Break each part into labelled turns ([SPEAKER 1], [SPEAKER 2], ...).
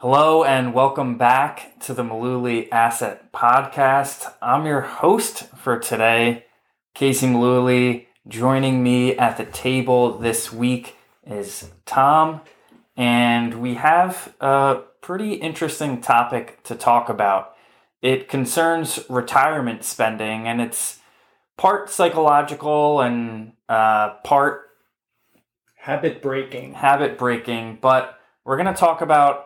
[SPEAKER 1] Hello and welcome back to the Mullooly Asset Podcast. I'm your host for today, Casey Mullooly. Joining me at the table this week is Tom, and we have a pretty interesting topic to talk about. It concerns retirement spending, and it's part psychological and uh, part
[SPEAKER 2] habit breaking.
[SPEAKER 1] habit breaking, but we're going to talk about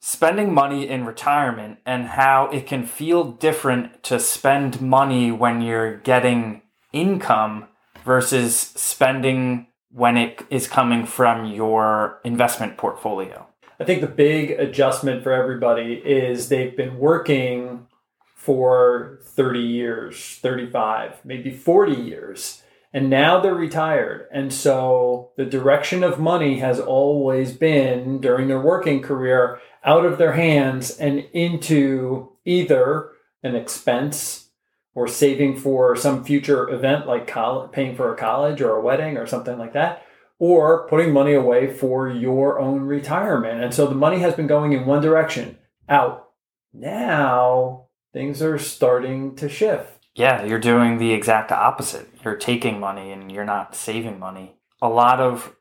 [SPEAKER 1] spending money in retirement and how it can feel different to spend money when you're getting income versus spending when it is coming from your investment portfolio.
[SPEAKER 2] I think the big adjustment for everybody is they've been working for 30 years, 35, maybe 40 years, and now they're retired. And so the direction of money has always been during their working career out of their hands and into either an expense or saving for some future event like college, paying for a college or a wedding or something like that, or putting money away for your own retirement. And so the money has been going in one direction out. Now things are starting to shift.
[SPEAKER 1] Yeah, you're doing the exact opposite. You're taking money and you're not saving money. A lot of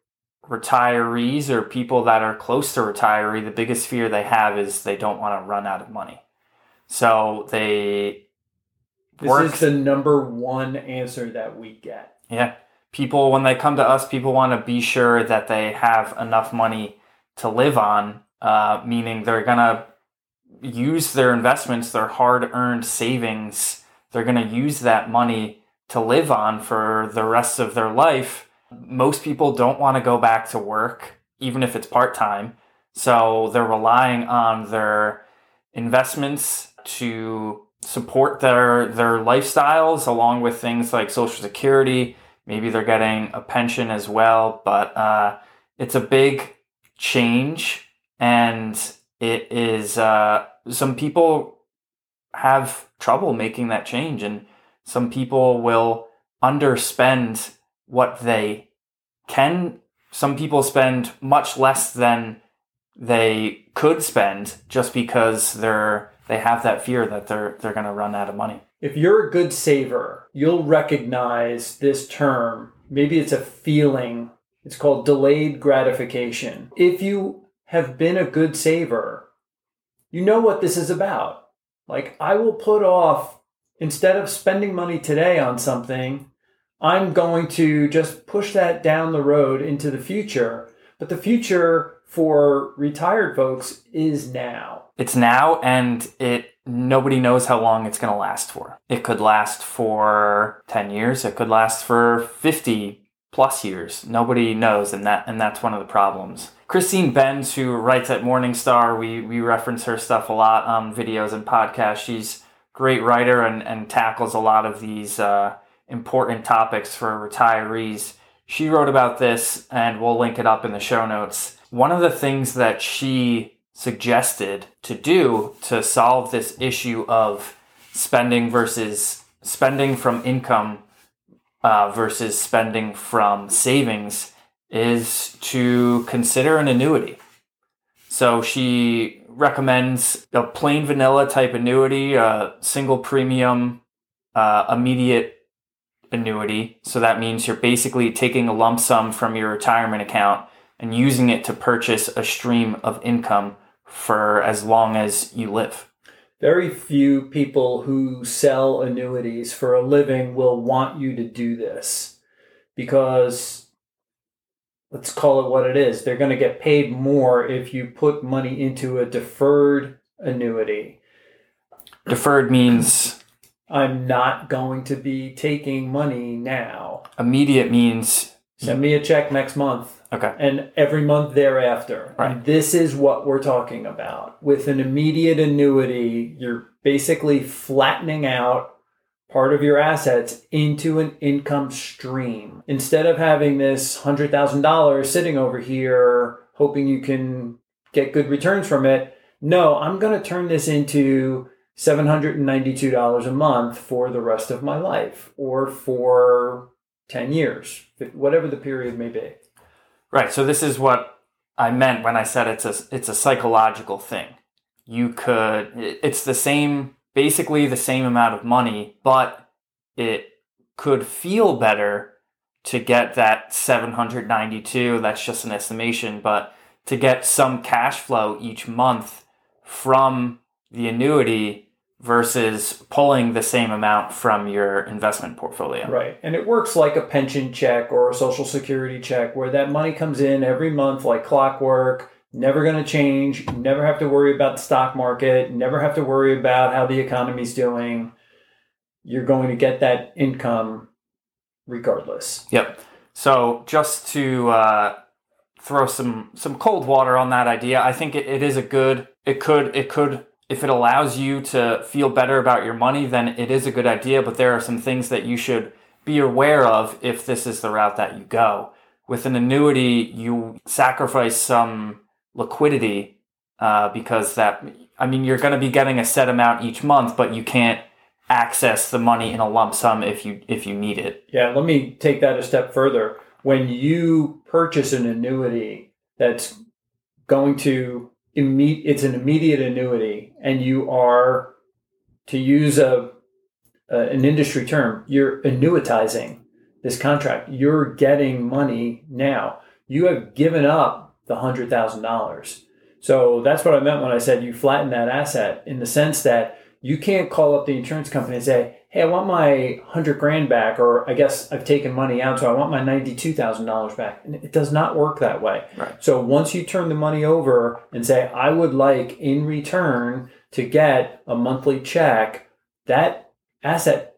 [SPEAKER 1] retirees or people that are close to retiree, the biggest fear they have is they don't want to run out of money. So they
[SPEAKER 2] This
[SPEAKER 1] work.
[SPEAKER 2] is the number one answer that we get.
[SPEAKER 1] yeah, people when they come to us, people want to be sure that they have enough money to live on. Uh, meaning they're gonna use their investments, their hard-earned savings. They're gonna use that money to live on for the rest of their life. Most people don't want to go back to work, even if it's part time. So they're relying on their investments to support their their lifestyles along with things like social security maybe they're getting a pension as well but uh, it's a big change and it is uh, some people have trouble making that change and some people will underspend what they can some people spend much less than they could spend just because they're they have that fear that they're they're going to run out of money.
[SPEAKER 2] If you're a good saver, you'll recognize this term. Maybe it's a feeling. It's called delayed gratification. If you have been a good saver, you know what this is about. Like, I will put off, instead of spending money today on something, I'm going to just push that down the road into the future. But the future for retired folks is now.
[SPEAKER 1] It's now and it nobody knows how long it's going to last for. It could last for 10 years, it could last for 50 plus years. Nobody knows and that and that's one of the problems. Christine Benz who writes at Morningstar, we we reference her stuff a lot on videos and podcasts. She's a great writer and and tackles a lot of these uh, important topics for retirees. She wrote about this and we'll link it up in the show notes. One of the things that she suggested to do to solve this issue of spending versus spending from income uh, versus spending from savings is to consider an annuity. So she recommends a plain vanilla type annuity, a single premium, uh, immediate annuity. So that means you're basically taking a lump sum from your retirement account and using it to purchase a stream of income for as long as you live.
[SPEAKER 2] Very few people who sell annuities for a living will want you to do this because let's call it what it is. They're going to get paid more if you put money into a deferred annuity.
[SPEAKER 1] Deferred means
[SPEAKER 2] I'm not going to be taking money now.
[SPEAKER 1] immediate means
[SPEAKER 2] Send me a check next month
[SPEAKER 1] okay.
[SPEAKER 2] and every month thereafter.
[SPEAKER 1] Right.
[SPEAKER 2] And this is what we're talking about. With an immediate annuity, you're basically flattening out part of your assets into an income stream. Instead of having this $100,000 sitting over here, hoping you can get good returns from it, no, I'm going to turn this into $792 a month for the rest of my life or for 10 years, whatever the period may be.
[SPEAKER 1] Right. So this is what I meant when I said it's a it's a psychological thing. You could it's the same basically the same amount of money, but it could feel better to get that 792 that's just an estimation but to get some cash flow each month from the annuity versus pulling the same amount from your investment portfolio.
[SPEAKER 2] Right. And it works like a pension check or a social security check where that money comes in every month like clockwork, never going to change, never have to worry about the stock market, never have to worry about how the economy's doing. You're going to get that income regardless.
[SPEAKER 1] Yep. So just to uh, throw some some cold water on that idea, I think it, it is a good. It could it could if it allows you to feel better about your money, then it is a good idea. But there are some things that you should be aware of if this is the route that you go. With an annuity, you sacrifice some liquidity uh, because that I mean you're going to be getting a set amount each month, but you can't access the money in a lump sum if you if you need it.
[SPEAKER 2] Yeah, let me take that a step further. When you purchase an annuity that's going to imme- it's an immediate annuity and you are to use a, a an industry term, you're annuitizing this contract. You're getting money now. You have given up the $100,000. So that's what I meant when I said you flatten that asset in the sense that you can't call up the insurance company and say, "Hey, I want my hundred grand back," or I guess I've taken money out, so I want my ninety-two thousand dollars back. And it does not work that way.
[SPEAKER 1] Right.
[SPEAKER 2] So once you turn the money over and say, "I would like in return to get a monthly check," that asset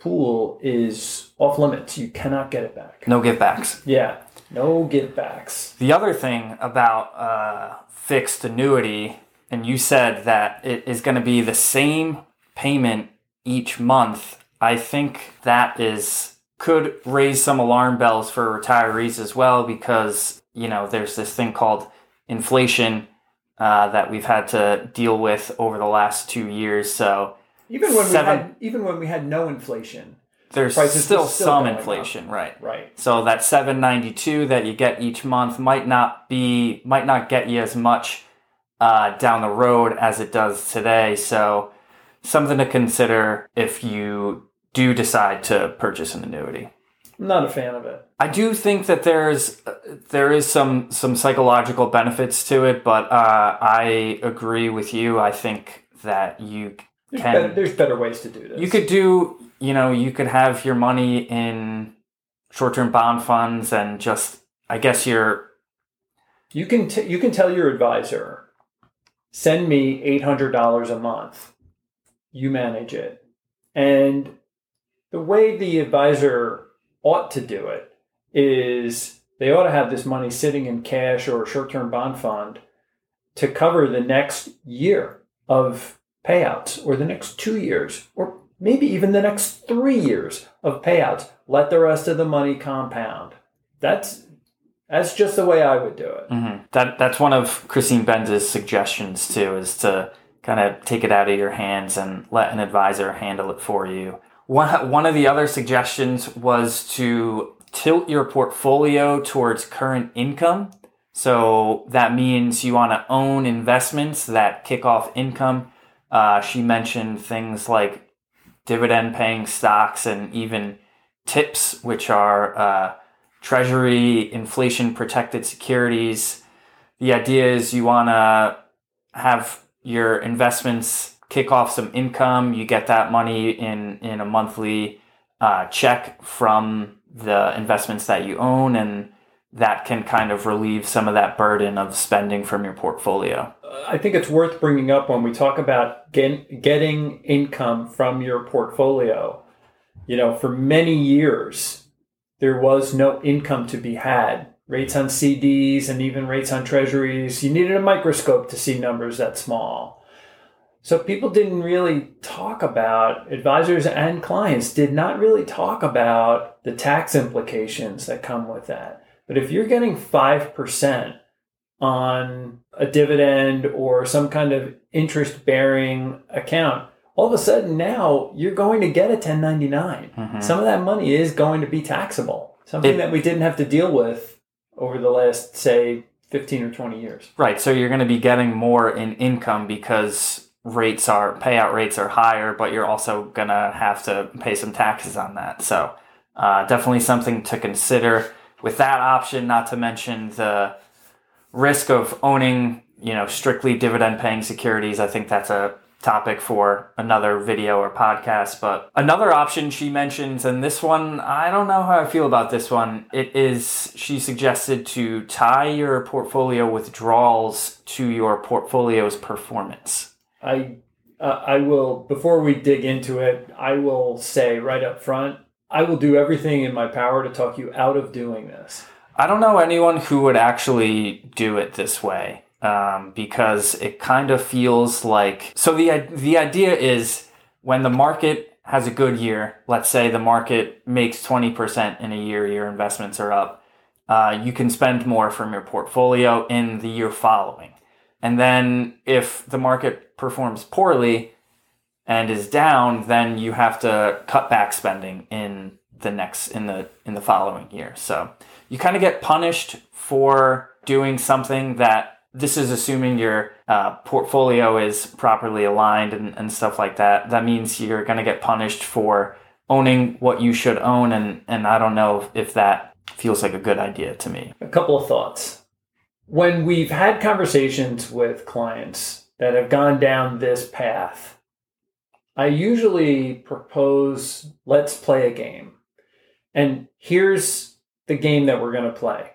[SPEAKER 2] pool is off limits. You cannot get it back.
[SPEAKER 1] No givebacks.
[SPEAKER 2] Yeah, no give backs.
[SPEAKER 1] The other thing about uh, fixed annuity and you said that it is going to be the same payment each month, I think that is could raise some alarm bells for retirees as well because you know there's this thing called inflation uh, that we've had to deal with over the last two years. So
[SPEAKER 2] Even when
[SPEAKER 1] Seven-
[SPEAKER 2] we had even when we had no inflation,
[SPEAKER 1] there's
[SPEAKER 2] Prices
[SPEAKER 1] still
[SPEAKER 2] still
[SPEAKER 1] some
[SPEAKER 2] going up.
[SPEAKER 1] inflation, right?
[SPEAKER 2] right?
[SPEAKER 1] So that 792 that you get each month might not be might not get you as much uh, down the road as it does today. So something to consider if you do decide to purchase an annuity.
[SPEAKER 2] I'm not a fan of it.
[SPEAKER 1] I do think that there's uh, there is some some psychological benefits to it, but uh, I agree with you. I think that you
[SPEAKER 2] There's,
[SPEAKER 1] Can-
[SPEAKER 2] better, there's better ways to do this.
[SPEAKER 1] you could do you know you could have your money in short term bond funds and just I guess you're
[SPEAKER 2] you can t- you can tell your advisor, send me eight hundred dollars a month. You manage it, and the way the advisor ought to do it is they ought to have this money sitting in cash or a short term bond fund to cover the next year of payouts or the next two years or maybe even the next three years of payouts. Let the rest of the money compound. That's that's just the way I would do it.
[SPEAKER 1] Mhm. That that's one of Christine Benz's suggestions too, is to kind of take it out of your hands and let an advisor handle it for you. One one of the other suggestions was to tilt your portfolio towards current income. So that means you want to own investments that kick off income. Uh, she mentioned things like dividend paying stocks and even TIPS, which are uh, treasury inflation protected securities. The idea is you want to have your investments kick off some income. You get that money in, in a monthly uh, check from the investments that you own, and that can kind of relieve some of that burden of spending from your portfolio.
[SPEAKER 2] I think it's worth bringing up when we talk about get, getting income from your portfolio. You know, for many years, there was no income to be had. Rates on CDs and even rates on treasuries, you needed a microscope to see numbers that small. So people didn't really talk about, advisors and clients did not really talk about the tax implications that come with that. But if you're getting 5%, on a dividend or some kind of interest bearing account, all of a sudden now you're going to get a 1099.
[SPEAKER 1] Mhm.
[SPEAKER 2] Some of that money is going to be taxable, something
[SPEAKER 1] It-
[SPEAKER 2] that we didn't have to deal with over the last, say, 15 or 20 years.
[SPEAKER 1] Right. So you're going to be getting more in income because rates are payout rates are higher, but you're also going to have to pay some taxes on that. So uh, definitely something to consider with that option. Not to mention the risk of owning, you know, strictly dividend paying securities. I think that's a topic for another video or podcast. But another option she mentions, and this one, I don't know how I feel about this one. It is, she suggested to tie your portfolio withdrawals to your portfolio's performance.
[SPEAKER 2] I, uh, I will, before we dig into it, I will say right up front, I will do everything in my power to talk you out of doing this.
[SPEAKER 1] I don't know anyone who would actually do it this way um, because it kind of feels like so the the idea is when the market has a good year, let's say the market makes twenty percent in a year, your investments are up. Uh, you can spend more from your portfolio in the year following, and then if the market performs poorly and is down, then you have to cut back spending in the next in the in the following year. So you kind of get punished for doing something that this is assuming your uh, portfolio is properly aligned and, and stuff like that. That means you're going to get punished for owning what you should own. And, and I don't know if that feels like a good idea to me.
[SPEAKER 2] A couple of thoughts. When we've had conversations with clients that have gone down this path, I usually propose let's play a game. And here's the game that we're going to play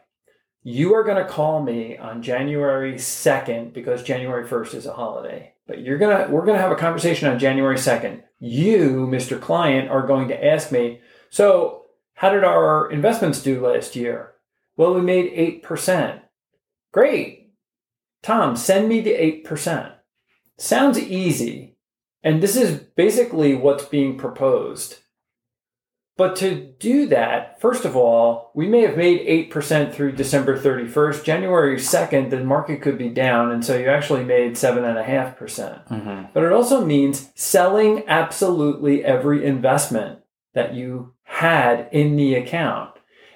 [SPEAKER 2] you are going to call me on January 2nd because January 1st is a holiday. But you're going to we're going to have a conversation on January 2nd. You, Mr. Client, are going to ask me, "So, how did our investments do last year?" Well, we made 8%. Great. Tom, send me the 8%. Sounds easy. And this is basically what's being proposed. But to do that, first of all, we may have made 8% through December 31st. January 2nd, the market could be down. And so you actually made 7.5%. percent mm-hmm. But it also means selling absolutely every investment that you had in the account.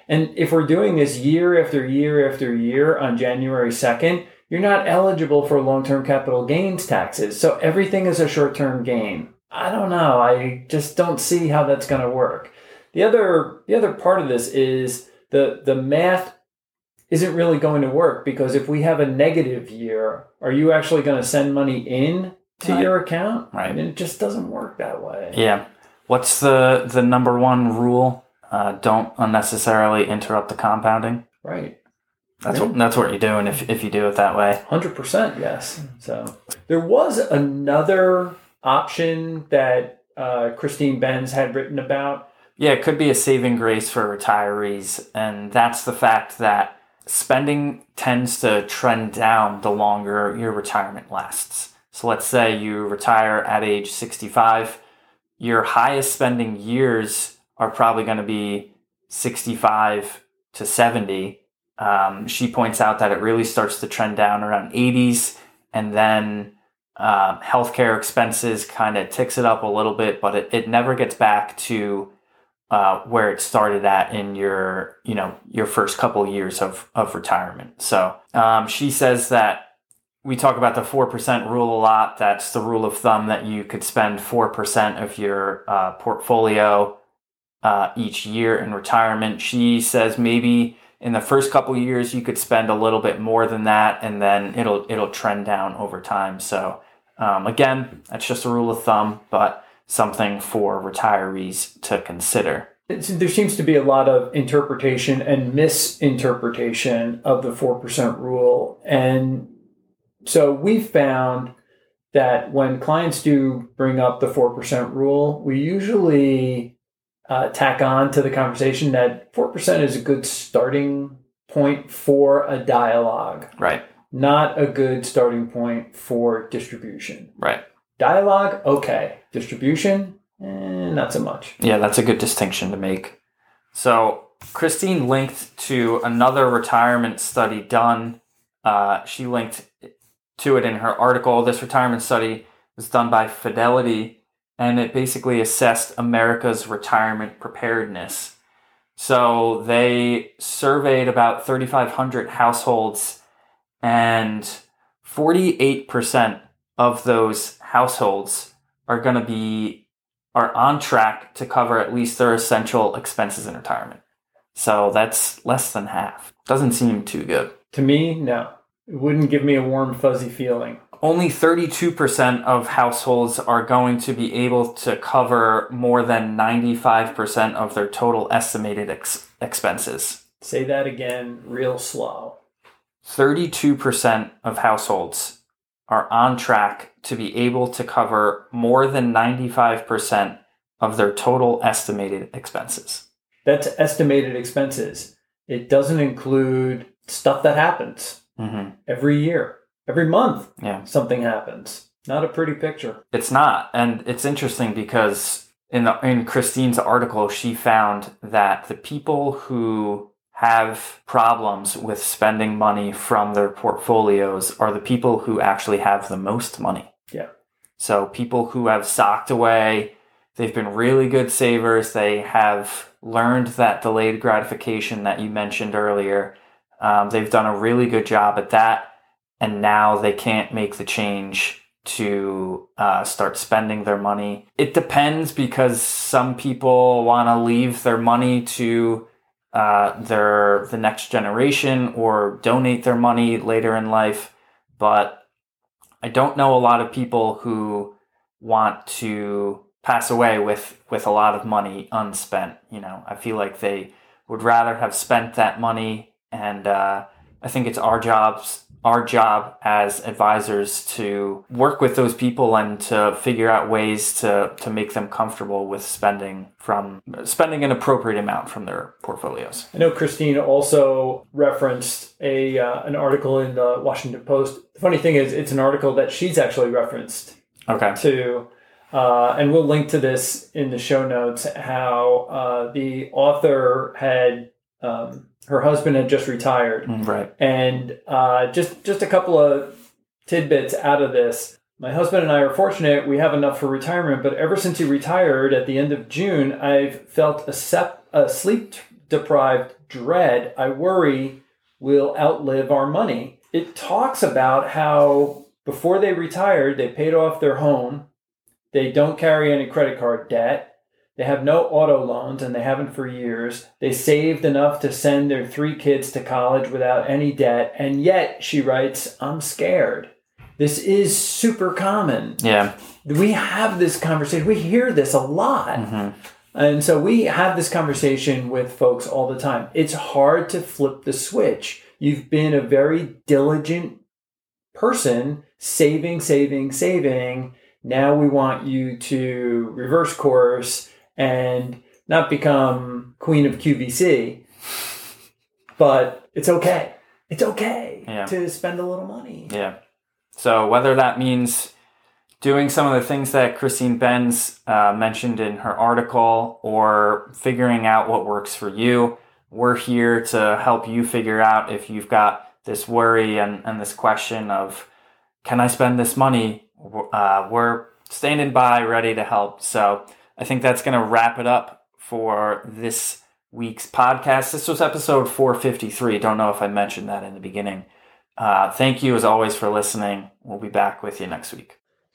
[SPEAKER 2] And if we're doing this year after year after year on January 2nd, you're not eligible for long term capital gains taxes. So everything is a short term gain. I don't know. I just don't see how that's going to work. The other the other part of this is the the math isn't really going to work because if we have a negative year, are you actually going to send money in to right. your account?
[SPEAKER 1] Right.
[SPEAKER 2] And it just doesn't work that way.
[SPEAKER 1] Yeah. What's the the number one rule? Uh, don't unnecessarily interrupt the compounding.
[SPEAKER 2] Right.
[SPEAKER 1] That's yeah. what that's what you're doing if if you do it that way.
[SPEAKER 2] Hundred percent, yes. So there was another option that uh, Christine Benz had written about
[SPEAKER 1] yeah, it could be a saving grace for retirees, and that's the fact that spending tends to trend down the longer your retirement lasts. So let's say you retire at age 65, your highest spending years are probably going to be 65 to 70. Um, she points out that it really starts to trend down around 80s, and then uh, healthcare expenses kind of ticks it up a little bit, but it, it never gets back to uh, where it started at in your you know your first couple years of of retirement. So um, she says that we talk about the four percent rule a lot. That's the rule of thumb that you could spend four percent of your uh, portfolio uh, each year in retirement. She says maybe in the first couple years you could spend a little bit more than that, and then it'll it'll trend down over time. So um, again, that's just a rule of thumb, but something for retirees to consider.
[SPEAKER 2] there seems to be a lot of interpretation and misinterpretation of the 4% rule. And so we found that when clients do bring up the 4% rule, we usually uh, tack on to the conversation that 4% is a good starting point for a dialogue.
[SPEAKER 1] Right.
[SPEAKER 2] Not a good starting point for distribution.
[SPEAKER 1] Right.
[SPEAKER 2] Dialogue, okay. Distribution, eh, not so much.
[SPEAKER 1] Yeah, that's a good distinction to make. So, Christine linked to another retirement study done. Uh, she linked to it in her article. This retirement study was done by Fidelity, and it basically assessed America's retirement preparedness. So, they surveyed about 3,500 households and 48% of those households are going to be are on track to cover at least their essential expenses in retirement. So that's less than half. Doesn't seem too good.
[SPEAKER 2] To me, no. It wouldn't give me a warm, fuzzy feeling.
[SPEAKER 1] Only 32% of households are going to be able to cover more than 95% of their total estimated ex- expenses.
[SPEAKER 2] Say that again, real slow.
[SPEAKER 1] 32% of households are on track to be able to cover more than 95% of their total estimated expenses.
[SPEAKER 2] That's estimated expenses. It doesn't include stuff that happens
[SPEAKER 1] Mm-hmm.
[SPEAKER 2] every year, every month,
[SPEAKER 1] Yeah.
[SPEAKER 2] something happens. Not a pretty picture.
[SPEAKER 1] It's not, and it's interesting because in the in Christine's article, she found that the people who have problems with spending money from their portfolios are the people who actually have the most money.
[SPEAKER 2] Yeah.
[SPEAKER 1] So people who have socked away, they've been really good savers. They have learned that delayed gratification that you mentioned earlier. Um, they've done a really good job at that, and now they can't make the change to uh, start spending their money. It depends because some people want to leave their money to uh, their the next generation or donate their money later in life, but I don't know a lot of people who want to pass away with with a lot of money unspent. You know, I feel like they would rather have spent that money, and uh, I think it's our jobs our job as advisors to work with those people and to figure out ways to to make them comfortable with spending from spending an appropriate amount from their portfolios.
[SPEAKER 2] I know Christine also referenced a uh, an article in the Washington Post. The funny thing is, it's an article that she's actually referenced
[SPEAKER 1] Okay.
[SPEAKER 2] to, uh, and we'll link to this in the show notes. How uh, the author had um, her husband had just retired,
[SPEAKER 1] Mm, Right.
[SPEAKER 2] and uh, just just a couple of tidbits out of this. My husband and I are fortunate; we have enough for retirement. But ever since he retired at the end of June, I've felt a, sep- a sleep deprived dread. I worry we'll outlive our money. It talks about how before they retired, they paid off their home. They don't carry any credit card debt. They have no auto loans and they haven't for years. They saved enough to send their three kids to college without any debt. And yet, she writes, I'm scared. This is super common.
[SPEAKER 1] Yeah.
[SPEAKER 2] We have this conversation. We hear this a lot.
[SPEAKER 1] hmm
[SPEAKER 2] And so we have this conversation with folks all the time. It's hard to flip the switch. You've been a very diligent person, saving, saving, saving. Now we want you to reverse course and not become queen of QVC, but it's okay. It's okay
[SPEAKER 1] Yeah.
[SPEAKER 2] to spend a little money.
[SPEAKER 1] Yeah. So whether that means doing some of the things that Christine Benz uh, mentioned in her article or figuring out what works for you, we're here to help you figure out if you've got this worry and, and this question of, can I spend this money? Uh, we're standing by, ready to help. So I think that's going to wrap it up for this week's podcast. This was episode 453. Don't know if I mentioned that in the beginning. Uh, thank you as always for listening. We'll be back with you next week.